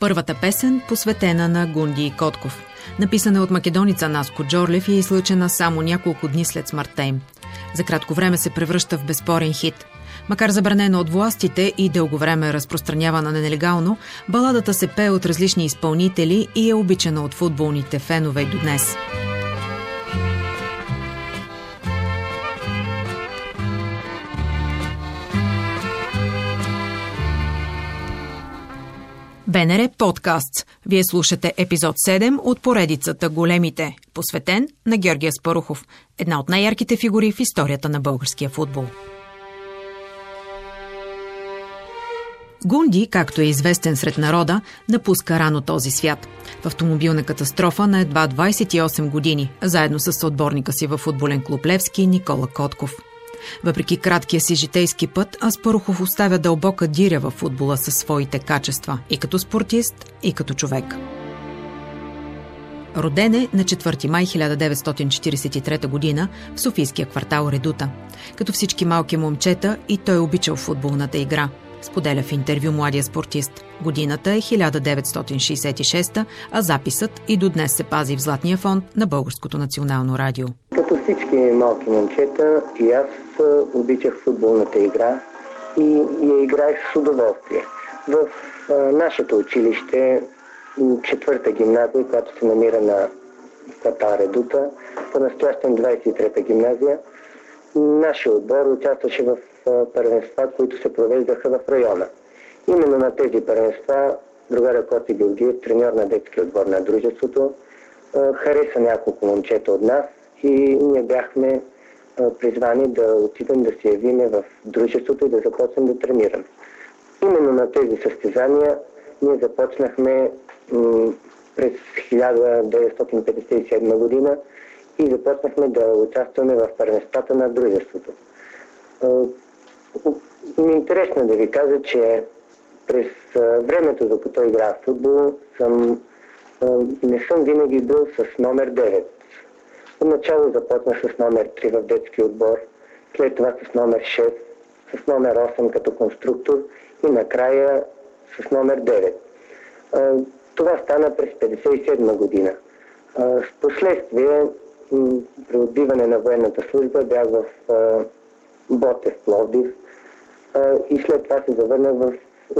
Първата песен, посветена на Гунди и Котков. Написана от македоница Наско Джорлев и е излъчена само няколко дни след смъртта им. За кратко време се превръща в безспорен хит. Макар забранена от властите и дълго време разпространявана нелегално, баладата се пее от различни изпълнители и е обичана от футболните фенове до днес. БНР подкаст. Вие слушате епизод 7 от поредицата Големите, посветен на Георгия Спарухов, една от най-ярките фигури в историята на българския футбол. Гунди, както е известен сред народа, напуска рано този свят. В автомобилна катастрофа на едва 28 години, заедно с съотборника си в футболен клуб Левски Никола Котков – въпреки краткия си житейски път, Аспарухов оставя дълбока диря в футбола със своите качества и като спортист, и като човек. Роден е на 4 май 1943 г. в Софийския квартал Редута. Като всички малки момчета и той обичал футболната игра. Споделя в интервю младия спортист. Годината е 1966, а записът и до днес се пази в Златния фонд на Българското национално радио. Като всички малки момчета и аз обичах футболната игра и я играех с удоволствие. В нашето училище, четвърта гимназия, която се намира на квартал Редута, по-настоящен 23-та гимназия, нашия отбор участваше в първенства, които се провеждаха в района. Именно на тези първенства другаря Коти Георгиев, треньор на детски отбор на дружеството, хареса няколко момчета от нас и ние бяхме призвани да отидем да се явиме в дружеството и да започнем да тренираме. Именно на тези състезания ние започнахме през 1957 година и започнахме да участваме в първенствата на дружеството. Ми е интересно да ви кажа, че през времето, докато играя в футбол, съм, не съм винаги бил с номер 9. Отначало започнах с номер 3 в детски отбор, след това с номер 6, с номер 8 като конструктор и накрая с номер 9. Това стана през 1957 година. В последствие, при отбиване на военната служба, бях в Ботев, Пловдив и след това се завърнах в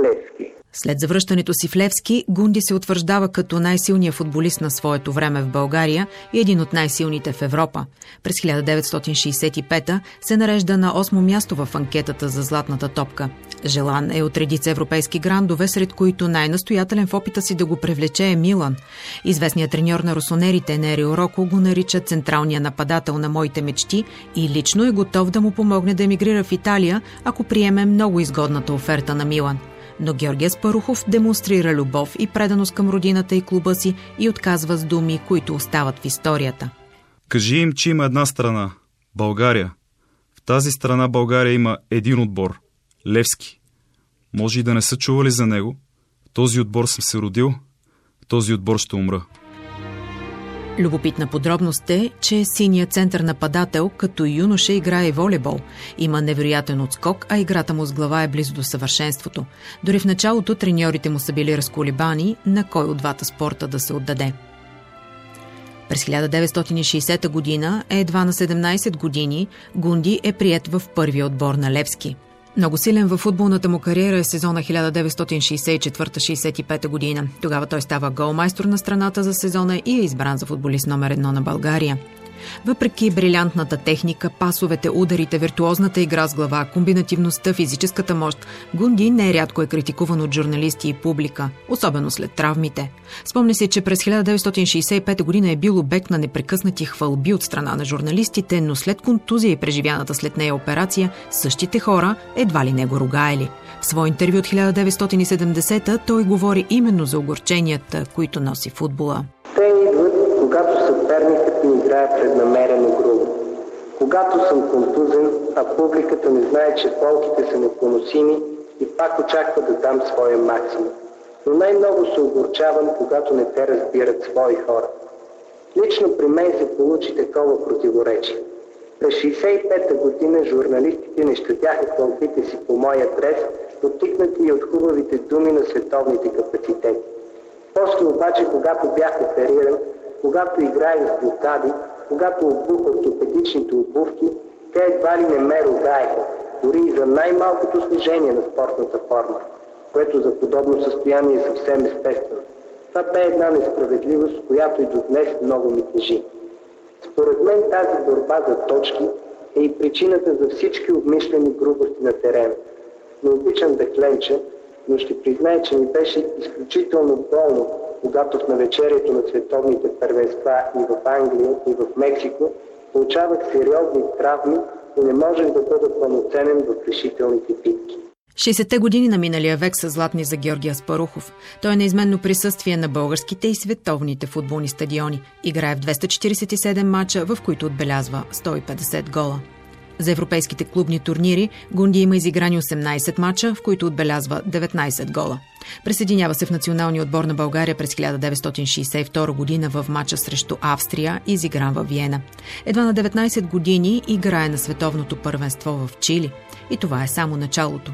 Левски. След завръщането си в Левски, Гунди се утвърждава като най-силният футболист на своето време в България и един от най-силните в Европа. През 1965 се нарежда на 8 място в анкетата за Златната топка. Желан е от редица европейски грандове, сред които най-настоятелен в опита си да го привлече е Милан. Известният треньор на русонерите Нерио Роко го нарича централния нападател на моите мечти и лично е готов да му помогне да емигрира в Италия, ако приеме много изгодната оферта на Милан но Георгия Спарухов демонстрира любов и преданост към родината и клуба си и отказва с думи, които остават в историята. Кажи им, че има една страна – България. В тази страна България има един отбор – Левски. Може и да не са чували за него. В този отбор съм се родил, в този отбор ще умра. Любопитна подробност е, че синият център нападател като юноша играе волейбол. Има невероятен отскок, а играта му с глава е близо до съвършенството. Дори в началото треньорите му са били разколебани на кой от двата спорта да се отдаде. През 1960 година, едва на 17 години, Гунди е прият в първия отбор на Левски – много силен във футболната му кариера е сезона 1964-65 година. Тогава той става голмайстор на страната за сезона и е избран за футболист номер едно на България. Въпреки брилянтната техника, пасовете, ударите, виртуозната игра с глава, комбинативността, физическата мощ, Гунди нерядко е критикуван от журналисти и публика, особено след травмите. Спомня се, че през 1965 година е бил обект на непрекъснати хвалби от страна на журналистите, но след контузия и преживяната след нея операция, същите хора едва ли не го ругаели. В свой интервю от 1970 той говори именно за огорченията, които носи футбола. Когато съм контузен, а публиката не знае, че болките са непоносими и пак очаква да дам своя максимум. Но най-много се огорчавам, когато не те разбират свои хора. Лично при мен се получи такова противоречие. През 65-та година журналистите не щадяха кълпите си по моя адрес, потикнати и от хубавите думи на световните капацитети. После обаче, когато бях опериран, когато играех с блокади, когато обух ортопедичните обувки, те едва ли не ме ругаеха, дори и за най-малкото служение на спортната форма, което за подобно състояние е съвсем естествено. Това бе една несправедливост, която и до днес много ми тежи. Според мен тази борба за точки е и причината за всички обмишлени грубости на терена. Не обичам да кленча, но ще призная, че ми беше изключително болно, когато в навечерието на световните първенства и в Англия, и в Мексико получавах сериозни травми и не можех да бъда пълноценен в решителните битки. 60-те години на миналия век са златни за Георгия Спарухов. Той е неизменно присъствие на българските и световните футболни стадиони. Играе в 247 мача, в които отбелязва 150 гола. За европейските клубни турнири Гунди има изиграни 18 мача, в които отбелязва 19 гола. Присъединява се в националния отбор на България през 1962 година в мача срещу Австрия, изигран във Виена. Едва на 19 години играе на световното първенство в Чили. И това е само началото.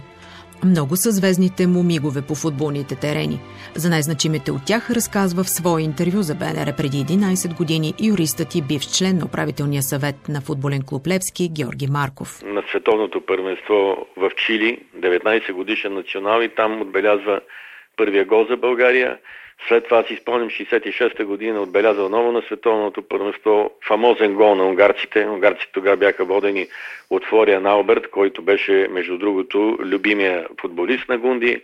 Много са звездните му мигове по футболните терени. За най-значимите от тях разказва в свое интервю за БНР преди 11 години юристът и бивш член на управителния съвет на футболен клуб Левски Георги Марков. На световното първенство в Чили, 19 годишен национал и там отбелязва първия гол за България. След това си спомням 66-та година отбеляза отново на световното първенство фамозен гол на унгарците. Унгарците тогава бяха водени от Флориан Алберт, който беше, между другото, любимия футболист на Гунди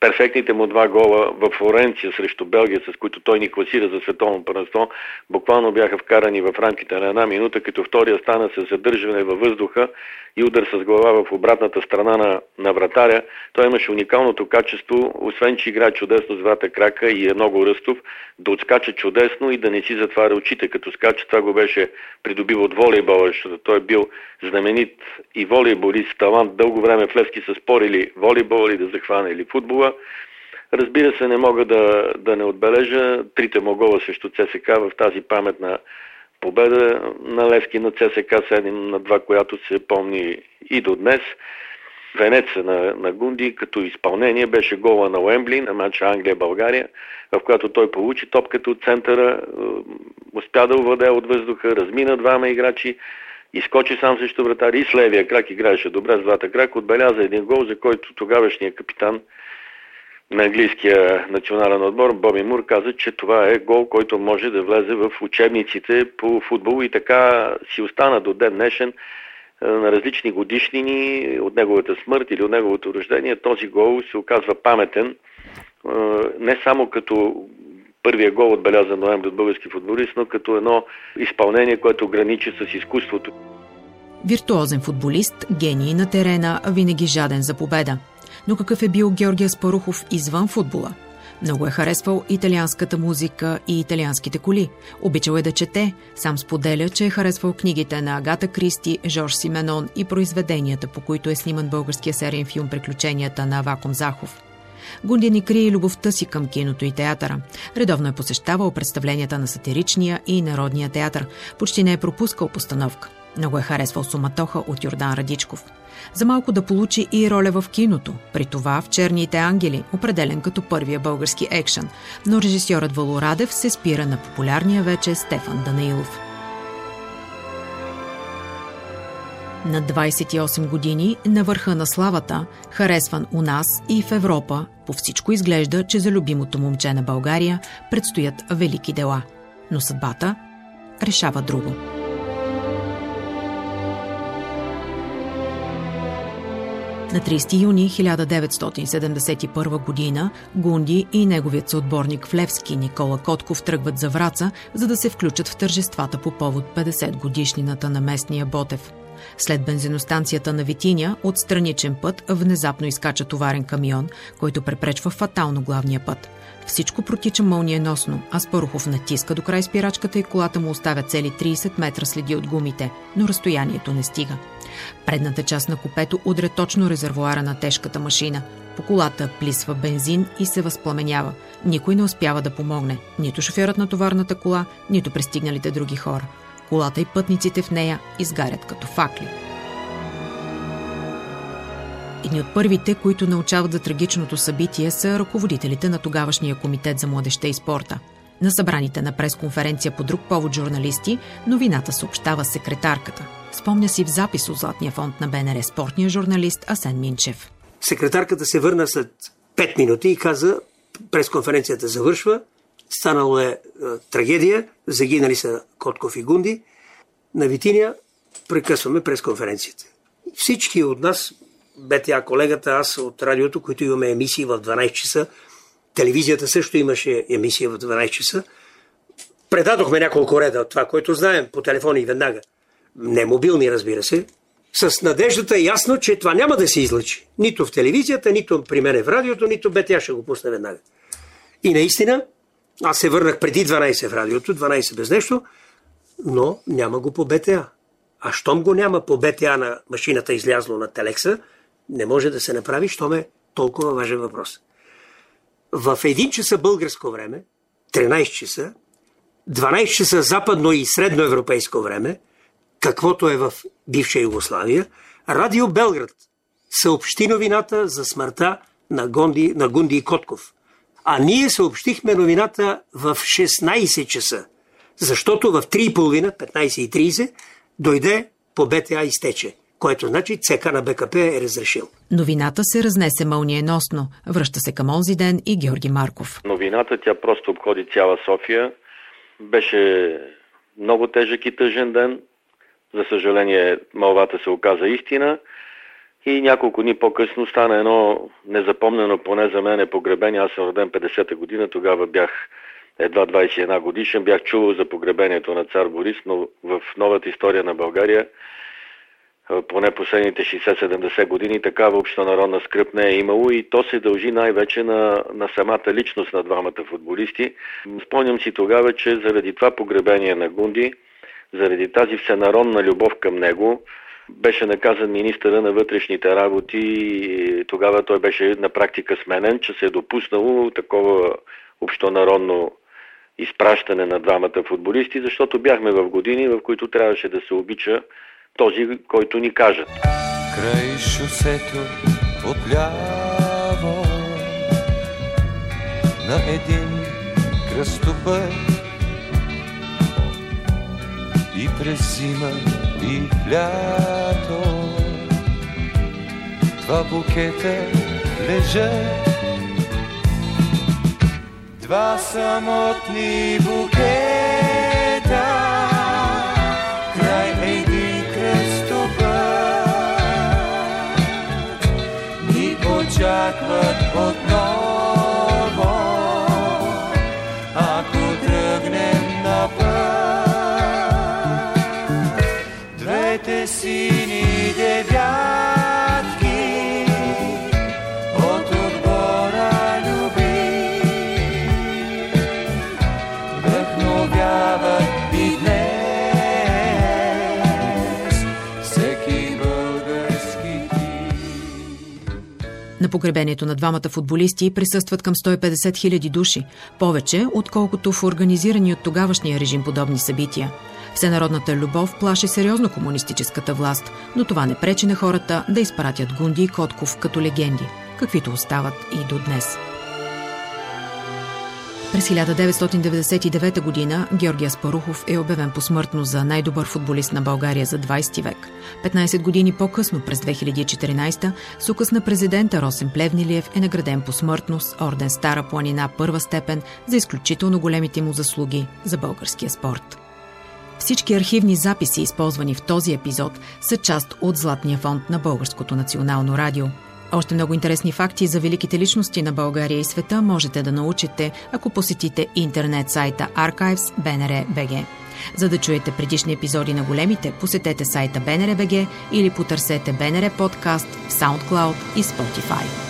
перфектните му два гола в Флоренция срещу Белгия, с които той ни класира за световно първенство, буквално бяха вкарани в рамките на една минута, като втория стана с задържане във въздуха и удар с глава в обратната страна на, на вратаря. Той имаше уникалното качество, освен че играе чудесно с двата крака и е много ръстов, да отскача чудесно и да не си затваря очите, като скача. Това го беше придобил от волейбола, защото той е бил знаменит и волейболист, талант. Дълго време в Левски са спорили волейбол или да захване или футбола. Разбира се, не мога да, да не отбележа трите му гола срещу ЦСК в тази паметна победа на Левски на ЦСК 7 на 2, която се помни и до днес. Венеца на, на Гунди като изпълнение беше гола на Уембли на матча Англия-България, в която той получи топката от центъра, успя да увладее от въздуха, размина двама играчи, изкочи сам срещу вратар и с левия крак играеше добре с двата крака, отбеляза един гол, за който тогавашният капитан на английския национален отбор Боби Мур каза, че това е гол, който може да влезе в учебниците по футбол и така си остана до ден днешен на различни годишнини от неговата смърт или от неговото рождение. Този гол се оказва паметен не само като първия гол отбелязан ноември от български футболист, но като едно изпълнение, което граничи с изкуството. Виртуозен футболист, гений на терена, винаги жаден за победа. Но какъв е бил Георгия Спарухов извън футбола? Много е харесвал италианската музика и италианските коли. Обичал е да чете. Сам споделя, че е харесвал книгите на Агата Кристи, Жорж Сименон и произведенията, по които е сниман българския сериен филм «Приключенията на Ваком Захов». Гунди ни крие любовта си към киното и театъра. Редовно е посещавал представленията на сатиричния и народния театър. Почти не е пропускал постановка. Много е харесвал Суматоха от Йордан Радичков. За малко да получи и роля в киното, при това в Черните ангели, определен като първия български екшен, но режисьорът Валорадев се спира на популярния вече Стефан Данаилов. На 28 години, на върха на славата, харесван у нас и в Европа, по всичко изглежда, че за любимото момче на България предстоят велики дела. Но съдбата решава друго. На 30 юни 1971 година Гунди и неговият съотборник в Левски Никола Котков тръгват за Враца, за да се включат в тържествата по повод 50 годишнината на местния Ботев. След бензиностанцията на Витиня, от страничен път, внезапно изкача товарен камион, който препречва фатално главния път. Всичко протича мълниеносно, а Спарухов натиска до край спирачката и колата му оставя цели 30 метра следи от гумите, но разстоянието не стига. Предната част на купето удря точно резервуара на тежката машина. По колата плисва бензин и се възпламенява. Никой не успява да помогне. Нито шофьорът на товарната кола, нито пристигналите други хора. Колата и пътниците в нея изгарят като факли. Едни от първите, които научават за трагичното събитие, са ръководителите на тогавашния комитет за младеща и спорта. На събраните на пресконференция по друг повод журналисти, новината съобщава секретарката. Спомня си в запис от Златния фонд на БНР спортния журналист Асен Минчев. Секретарката се върна след 5 минути и каза, пресконференцията завършва, станало е, е трагедия, загинали са Котков и Гунди. На Витиня прекъсваме пресконференцията. Всички от нас БТА колегата, аз от радиото, които имаме емисии в 12 часа. Телевизията също имаше емисия в 12 часа. Предадохме няколко реда от това, което знаем по телефони веднага. Не мобилни, разбира се. С надеждата е ясно, че това няма да се излъчи. Нито в телевизията, нито при мене в радиото, нито БТА ще го пусне веднага. И наистина, аз се върнах преди 12 в радиото, 12 без нещо, но няма го по БТА. А щом го няма по БТА на машината излязло на Телекса, не може да се направи, що ме толкова важен въпрос. В един часа българско време, 13 часа, 12 часа западно и средноевропейско време, каквото е в бивша Югославия, Радио Белград съобщи новината за смъртта на, Гонди, на Гунди и Котков. А ние съобщихме новината в 16 часа, защото в 3.30, 15.30 дойде по БТА изтече което значи ЦК на БКП е разрешил. Новината се разнесе мълниеносно. Връща се към онзи ден и Георги Марков. Новината тя просто обходи цяла София. Беше много тежък и тъжен ден. За съжаление, малвата се оказа истина. И няколко дни по-късно стана едно незапомнено поне за мен е погребение. Аз съм роден 50-та година, тогава бях едва 21 годишен. Бях чувал за погребението на цар Борис, но в новата история на България поне последните 60-70 години такава общонародна скръп не е имало и то се дължи най-вече на, на самата личност на двамата футболисти. Спомням си тогава, че заради това погребение на Гунди, заради тази всенародна любов към него, беше наказан министъра на вътрешните работи и тогава той беше на практика сменен, че се е допуснало такова общонародно изпращане на двамата футболисти, защото бяхме в години, в които трябваше да се обича този, който ни кажат. Край шосето отляво на един кръстопът и през зима и лято два букета лежат два самотни букета. Очакват отново, ако тръгнем на път. Двете На погребението на двамата футболисти присъстват към 150 хиляди души, повече отколкото в организирани от тогавашния режим подобни събития. Всенародната любов плаши сериозно комунистическата власт, но това не пречи на хората да изпратят Гунди и Котков като легенди, каквито остават и до днес. През 1999 година Георгия Спарухов е обявен посмъртно за най-добър футболист на България за 20 век. 15 години по-късно, през 2014, с указ на президента Росен Плевнилиев е награден посмъртно с орден Стара планина първа степен за изключително големите му заслуги за българския спорт. Всички архивни записи, използвани в този епизод, са част от Златния фонд на Българското национално радио – още много интересни факти за великите личности на България и света можете да научите, ако посетите интернет сайта Archives BNR BG. За да чуете предишни епизоди на големите, посетете сайта BNR BG или потърсете BNR подкаст в SoundCloud и Spotify.